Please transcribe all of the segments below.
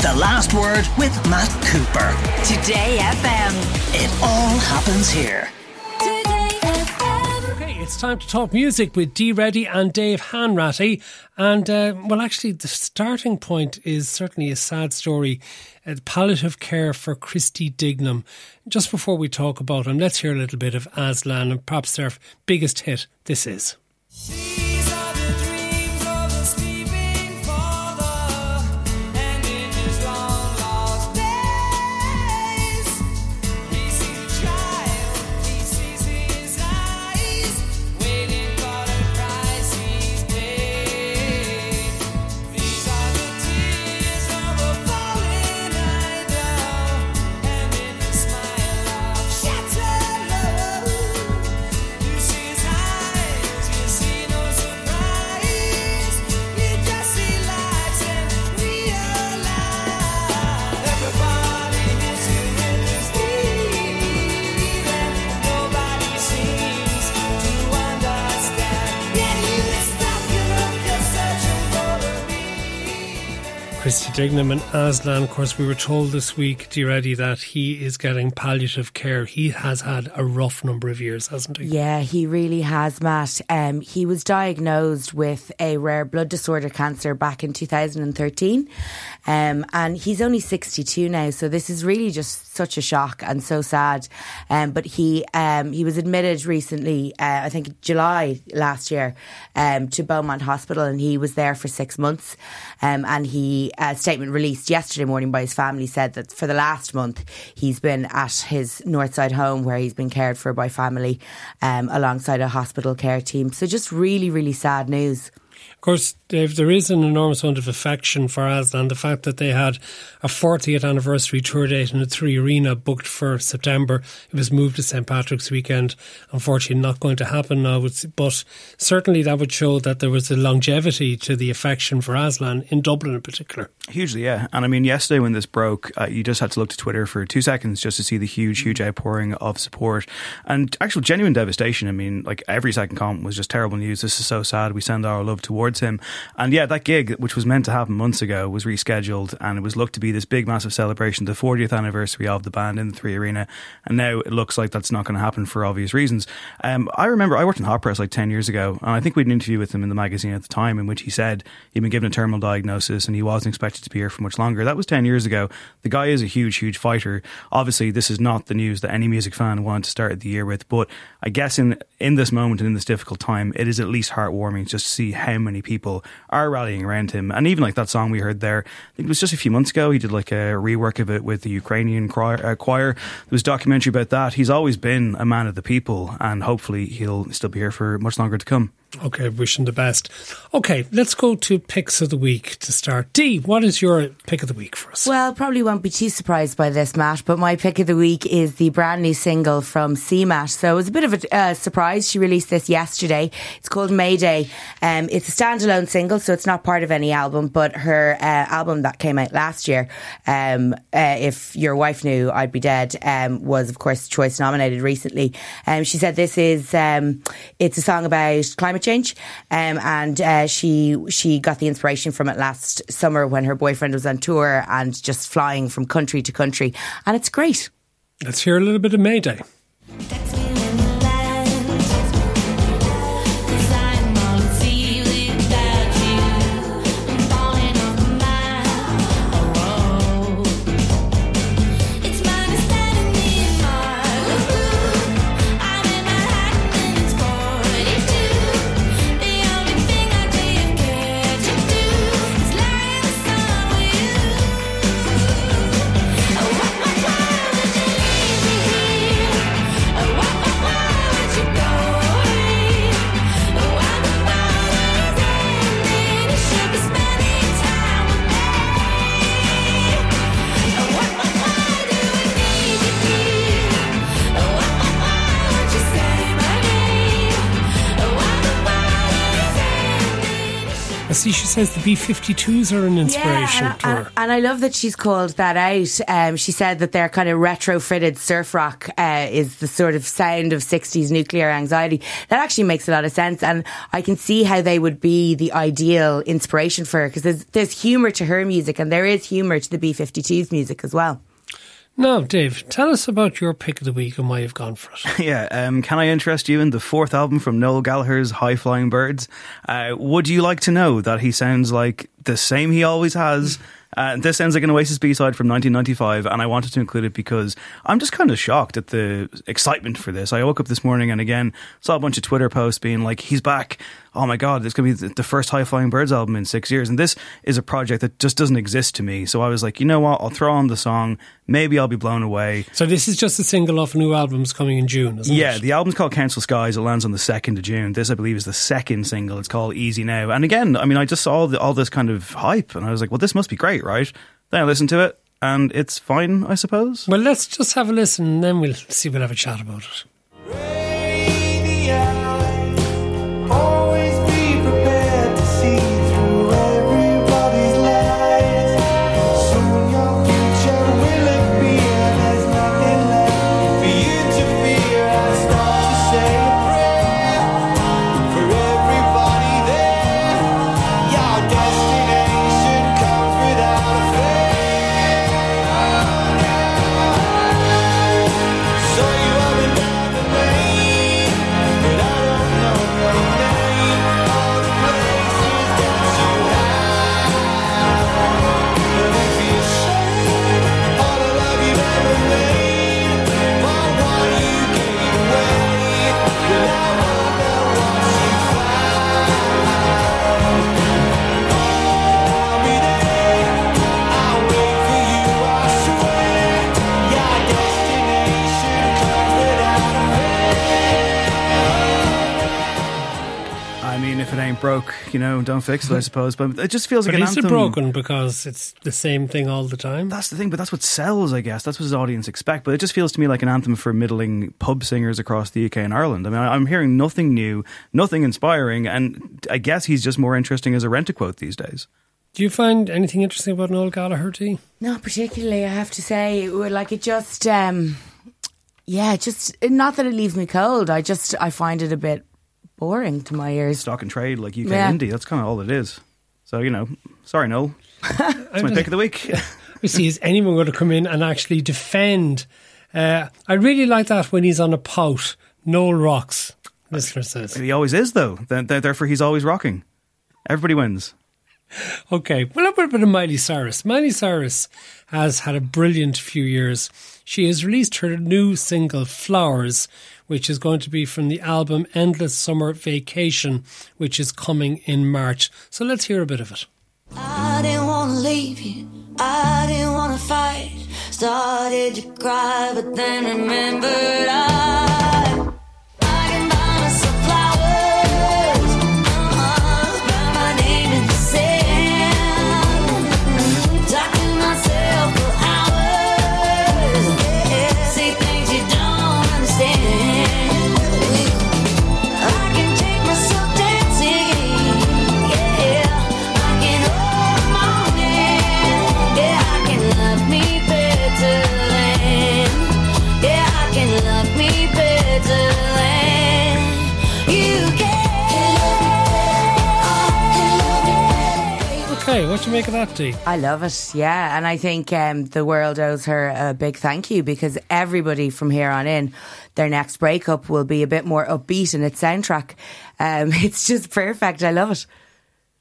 The Last Word with Matt Cooper. Today FM. It all happens here. Today FM Okay, it's time to talk music with Dee Reddy and Dave Hanratty. And, uh, well, actually, the starting point is certainly a sad story. Uh, palliative care for Christy Dignam. Just before we talk about him, let's hear a little bit of Aslan and perhaps their biggest hit. This is. Christy Dignam and Aslan. Of course, we were told this week, Reddy, that he is getting palliative care. He has had a rough number of years, hasn't he? Yeah, he really has, Matt. Um, he was diagnosed with a rare blood disorder cancer back in 2013. Um, and he's only 62 now, so this is really just such a shock and so sad. Um, but he um, he was admitted recently, uh, I think July last year, um, to Beaumont Hospital, and he was there for six months. Um, and he a statement released yesterday morning by his family said that for the last month he's been at his Northside home where he's been cared for by family um, alongside a hospital care team. So just really, really sad news. Of course, Dave, there is an enormous amount of affection for Aslan. The fact that they had a 40th anniversary tour date in the Three Arena booked for September. It was moved to St. Patrick's weekend. Unfortunately, not going to happen now. But certainly that would show that there was a longevity to the affection for Aslan in Dublin in particular. Hugely, yeah. And I mean, yesterday when this broke, uh, you just had to look to Twitter for two seconds just to see the huge, huge outpouring of support and actual genuine devastation. I mean, like every second comment was just terrible news. This is so sad. We send our love towards him. And yeah, that gig, which was meant to happen months ago, was rescheduled and it was looked to be this big, massive celebration, the 40th anniversary of the band in the Three Arena. And now it looks like that's not going to happen for obvious reasons. Um, I remember I worked in Hot Press like 10 years ago, and I think we had an interview with him in the magazine at the time in which he said he'd been given a terminal diagnosis and he wasn't expected to be here for much longer. That was 10 years ago. The guy is a huge, huge fighter. Obviously, this is not the news that any music fan wanted to start the year with, but I guess in, in this moment and in this difficult time, it is at least heartwarming just to see how many people are rallying around him. And even like that song we heard there, I think it was just a few months ago. He did like a rework of it with the Ukrainian choir. Uh, choir. There was a documentary about that. He's always been a man of the people, and hopefully he'll still be here for much longer to come. Okay, wishing the best. Okay, let's go to picks of the week to start. Dee, what is your pick of the week for us? Well, probably won't be too surprised by this, Matt, but my pick of the week is the brand new single from CMAT. So it was a bit of a uh, surprise. She released this yesterday. It's called Mayday. Um, it's a standalone single, so it's not part of any album, but her uh, album that came out last year, um, uh, If Your Wife Knew I'd Be Dead, um, was, of course, Choice nominated recently. Um, she said this is, um, it's a song about climate change, um, and uh, she she got the inspiration from it last summer when her boyfriend was on tour and just flying from country to country, and it's great. Let's hear a little bit of Mayday. Says the B 52s are an inspiration yeah, to and, her. and I love that she's called that out. Um, she said that their kind of retrofitted surf rock uh, is the sort of sound of 60s nuclear anxiety. That actually makes a lot of sense. And I can see how they would be the ideal inspiration for her because there's, there's humour to her music and there is humour to the B 52s music as well. Now, Dave, tell us about your pick of the week and why you've gone for it. Yeah, um, can I interest you in the fourth album from Noel Gallagher's High Flying Birds? Uh, would you like to know that he sounds like the same he always has? Uh, this sounds like an Oasis B side from 1995, and I wanted to include it because I'm just kind of shocked at the excitement for this. I woke up this morning and again saw a bunch of Twitter posts being like, "He's back! Oh my god, this could be the first High Flying Birds album in six years." And this is a project that just doesn't exist to me. So I was like, you know what? I'll throw on the song. Maybe I'll be blown away. So, this is just a single off a new album's coming in June, isn't Yeah, it? the album's called Council Skies. It lands on the 2nd of June. This, I believe, is the second single. It's called Easy Now. And again, I mean, I just saw the, all this kind of hype and I was like, well, this must be great, right? Then I listened to it and it's fine, I suppose. Well, let's just have a listen and then we'll see, we'll have a chat about it. You know, don't fix it, I suppose. But it just feels like But an is it anthem. broken because it's the same thing all the time? That's the thing, but that's what sells, I guess. That's what his audience expect. But it just feels to me like an anthem for middling pub singers across the UK and Ireland. I mean, I- I'm hearing nothing new, nothing inspiring, and I guess he's just more interesting as a rent a quote these days. Do you find anything interesting about Noel Gallagher, Dee? Not particularly, I have to say. It would- Like it just, um, yeah, just not that it leaves me cold. I just I find it a bit boring to my ears. Stock and trade, like UK Yeah. indie. That's kind of all it is. So, you know, sorry, Noel. It's my pick of the week. We see, is anyone going to come in and actually defend? Uh, I really like that when he's on a pout. Noel rocks, listener says. he always is, though. Th- th- Therefore, he's always rocking. Everybody wins. Okay, well, a bit of Miley Cyrus. Miley Cyrus has had a brilliant few years. She has released her new single, Flowers, which is going to be from the album Endless Summer Vacation, which is coming in March. So let's hear a bit of it. I didn't wanna leave you. I didn't wanna fight. Started to cry, but then remembered I. Okay, what you make of that, Dee? I love it, yeah. And I think um, the world owes her a big thank you because everybody from here on in, their next breakup will be a bit more upbeat in its soundtrack. Um, it's just perfect. I love it.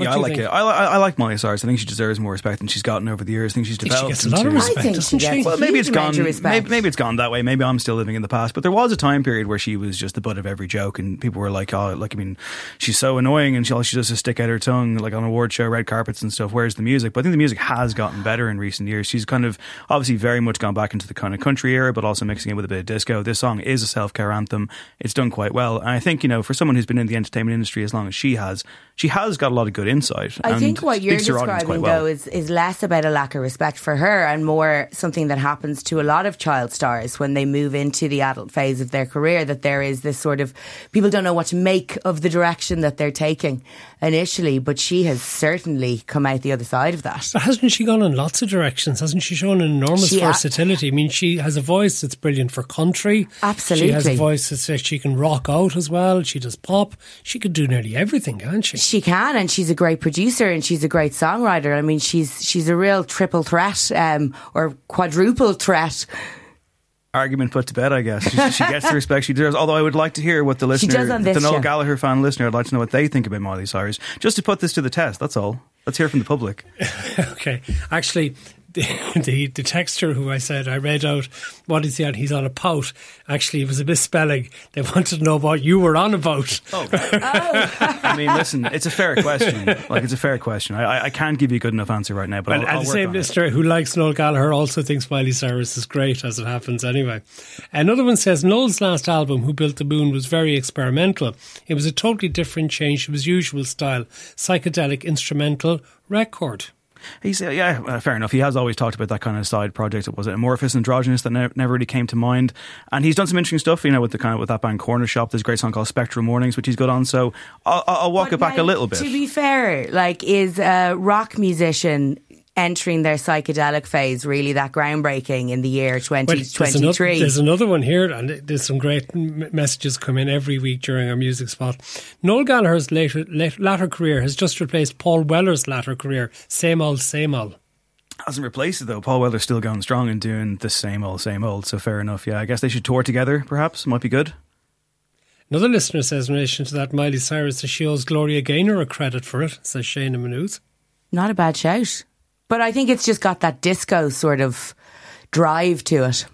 What yeah, I like think? it. I, li- I like Miley Cyrus. I think she deserves more respect than she's gotten over the years. I think she's I think she developed gets a lot of respect, I think doesn't she she? gets Well, maybe it's gone. amount of respect. Maybe, maybe it's gone that way. Maybe I'm still living in the past. But there was a time period where she was just the butt of every joke, and people were like, "Oh, like I mean, she's so annoying, and she all she does is stick out her tongue, like on award show, red carpets and stuff." Where's the music? But I think the music has gotten better in recent years. She's kind of obviously very much gone back into the kind of country era, but also mixing it with a bit of disco. This song is a self care anthem. It's done quite well, and I think you know, for someone who's been in the entertainment industry as long as she has, she has got a lot of good insight. I think what you're speaks to her audience describing, well. though, is, is less about a lack of respect for her and more something that happens to a lot of child stars when they move into the adult phase of their career. That there is this sort of people don't know what to make of the direction that they're taking. Initially, but she has certainly come out the other side of that. But hasn't she gone in lots of directions? Hasn't she shown an enormous She versatility? I mean, she has a voice that's brilliant for country. Absolutely. She has a voice that says she can rock out as well. She does pop. She could do nearly everything, can't she? She can, and she's a great producer, and she's a great songwriter. I mean, she's she's a real triple threat, um, or quadruple threat. Argument put to bed, I guess. She, she gets the respect she deserves. Although I would like to hear what the She listener, does on this the Noel. Gallagher fan listener, I'd like to know what they think about Miley Cyrus. Just to put this to the test, that's all. Let's hear from the public. Okay. Actually, the, the the texter who I said I read out what is he on? He's on a pout. Actually, it was a misspelling. They wanted to know what you were on about. Oh. oh. I mean, listen, it's a fair question. Like, it's a fair question. I, I, I can't give you a good enough answer right now, but And, I'll, and I'll the work same on it. listener who likes Noel Gallagher also thinks Miley Cyrus is great, as it happens anyway. Another one says Noel's last album, Who Built the Moon, was very experimental. It was a totally different change from his usual style, psychedelic instrumental record. He's uh, yeah, uh, fair enough. He has always talked about that kind of side project. It was it Amorphous Androgynous that ne- never really came to mind. And he's done some interesting stuff, you know, with the kind of with that band Cornershop. There's a great song called Spectral Mornings, which he's good on. So I'll, I'll walk But it back now, a little bit. To be fair, like, is a rock musician entering their psychedelic phase really that groundbreaking in the year there's another, 2023? there's another one here, and there's some great messages come in every week during our music spot. Noel Gallagher's later, late, latter career has just replaced Paul Weller's latter career. Same old, same old. Hasn't replaced it though. Paul Weller's still going strong and doing the same old, same old. So fair enough. Yeah, I guess they should tour together. Perhaps might be good. Another listener says in relation to that, Miley Cyrus, that she owes Gloria Gaynor a credit for it, says Shane in Maynooth. Not a bad shout. But I think it's just got that disco sort of drive to it.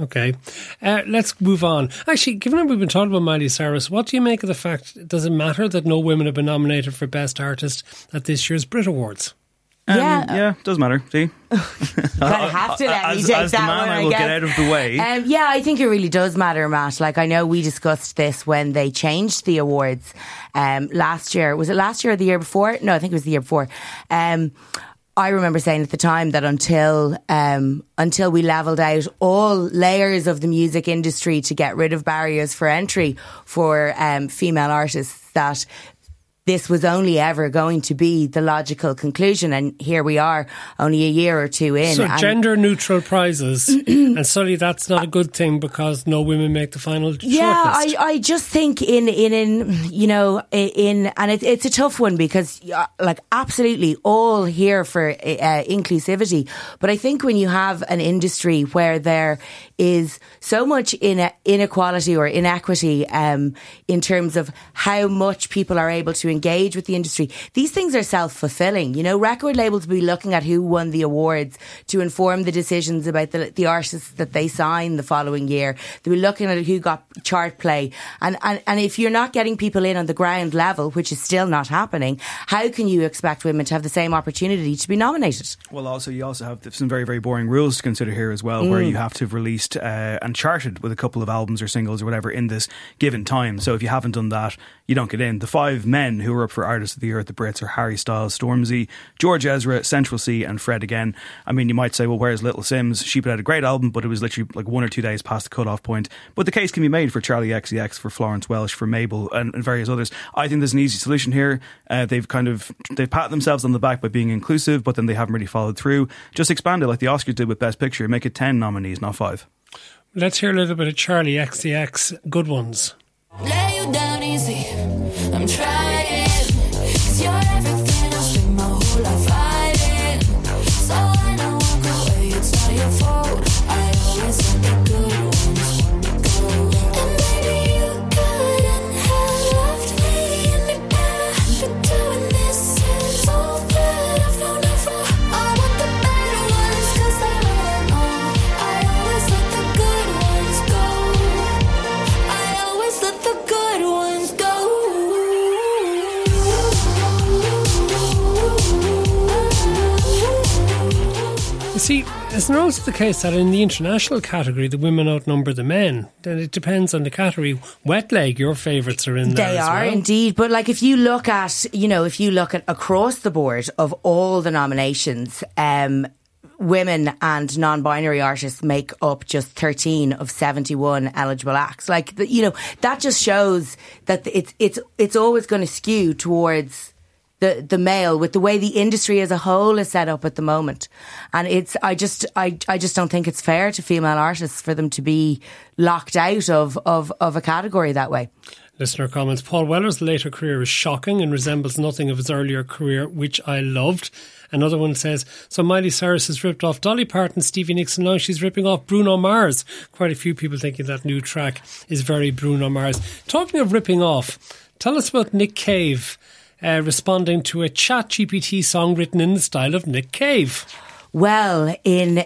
Okay, uh, let's move on. Actually, given that we've been talking about Miley Cyrus, what do you make of the fact? Does it matter that no women have been nominated for Best Artist at this year's Brit Awards? Um, Yeah. yeah, does matter. See, of have to let me as, take as the man, one. I I will guess. get out of the way. Um, yeah, I think it really does matter, Matt. Like I know we discussed this when they changed the awards um, last year. Was it last year or the year before? No, I think it was the year before. Um, I remember saying at the time that until um, until we levelled out all layers of the music industry to get rid of barriers for entry for um, female artists, that this was only ever going to be the logical conclusion. And here we are, only a year or two in. So gender neutral prizes, and suddenly that's not a good thing because no women make the final Yeah, I. I just think in in in you know in and it, it's a tough one because uh, like absolutely all here for uh, inclusivity, but I think when you have an industry where there is so much in inequality or inequity um, in terms of how much people are able to engage with the industry, these things are self fulfilling. You know, record labels will be looking at who won the awards to inform the decisions about the, the artists that they sign the following year. They'll be looking at who got chart play. And, and, and if you're not getting people in on the ground level, which is still not happening, how can you expect women to have the same opportunity to be nominated? Well, also you also have some very very boring rules to consider here as well, Mm. where you have to have released uh, and charted with a couple of albums or singles or whatever in this given time. So if you haven't done that, you don't get in. The five men who were up for Artist of the Year at the Brits are Harry Styles, Stormzy, George Ezra, Central Cee, and Fred again. I mean, you might say, well, where's Little Simz? She put out a great album, but it was literally like one or two days past the cut-off point. But the case can be made for Charli XCX, for Florence Welch, for Mabel, and, and various others. I think there's an easy solution here. Uh, they've kind of they've patted themselves on the back by being inclusive, but then they haven't really followed through. Just expand it like the Oscars did with Best Picture. Make it ten nominees, not five. Let's hear a little bit of Charli XCX, good ones. Lay you down easy. I'm trying. It's not also the case that in the international category, the women outnumber the men. Then it depends on the category. Wet Leg, your favourites are in there. They are well. indeed, but like if you look at, you know, if you look at across the board of all the nominations, um, women and non-binary artists make up just 13 of 71 eligible acts. Like, you know, that just shows that it's it's it's always going to skew towards the the male with the way the industry as a whole is set up at the moment. And it's I just I I just don't think it's fair to female artists for them to be locked out of of of a category that way. Listener comments Paul Weller's later career is shocking and resembles nothing of his earlier career, which I loved. Another one says, So Miley Cyrus has ripped off Dolly Parton, Stevie Nicks, and now she's ripping off Bruno Mars. Quite a few people thinking that new track is very Bruno Mars. Talking of ripping off, tell us about Nick Cave uh, responding to a ChatGPT song written in the style of Nick Cave. Well, in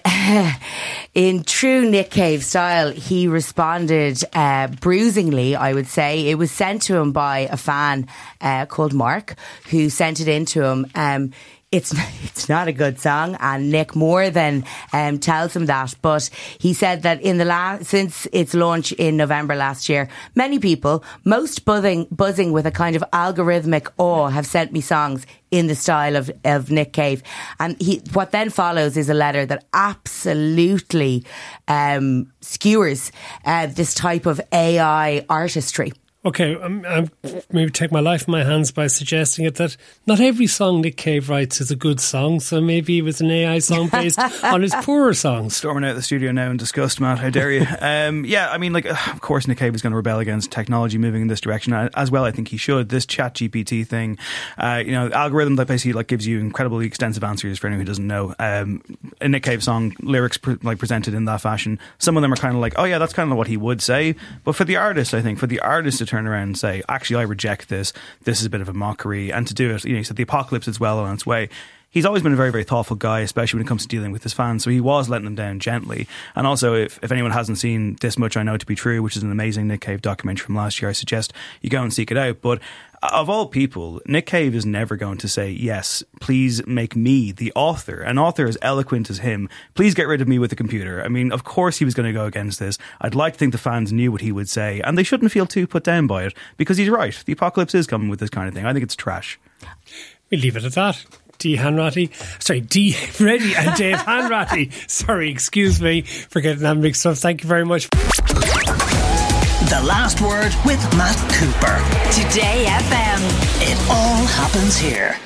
in true Nick Cave style, he responded uh, bruisingly. I would say it was sent to him by a fan uh, called Mark, who sent it in to him. Um, it's it's not a good song, and Nick more than um, tells him that. But he said that in the last since its launch in November last year, many people, most buzzing buzzing with a kind of algorithmic awe, have sent me songs in the style of, of Nick Cave. And he, what then follows is a letter that absolutely um, skewers uh, this type of AI artistry. Okay, I'm, I'm maybe take my life in my hands by suggesting it that not every song Nick Cave writes is a good song, so maybe it was an AI song based on his poorer songs. Storming out of the studio now in disgust, Matt. How dare you? um, yeah, I mean, like, uh, of course, Nick Cave is going to rebel against technology moving in this direction as well. I think he should. This ChatGPT thing, uh, you know, algorithm that basically like gives you incredibly extensive answers for anyone who doesn't know. Um, a Nick Cave song lyrics pre- like presented in that fashion. Some of them are kind of like, oh yeah, that's kind of what he would say. But for the artist, I think for the artist to turn around and say, actually, I reject this. This is a bit of a mockery, and to do it, you know, he said the apocalypse is well on its way he's always been a very, very thoughtful guy, especially when it comes to dealing with his fans. So he was letting them down gently. And also, if, if anyone hasn't seen This Much I Know to Be True, which is an amazing Nick Cave documentary from last year, I suggest you go and seek it out. But of all people, Nick Cave is never going to say, Yes, please make me the author. An author as eloquent as him, please get rid of me with the computer. I mean, of course he was going to go against this. I'd like to think the fans knew what he would say, and they shouldn't feel too put down by it because he's right. The apocalypse is coming with this kind of thing. I think it's trash. We leave it at that. Dee. Hanratty, sorry, Dee. Reddy and Dave Hanratty. Sorry, excuse me for getting that mixed up. Thank you very much. The last word with Matt Cooper. Today FM. It all happens here.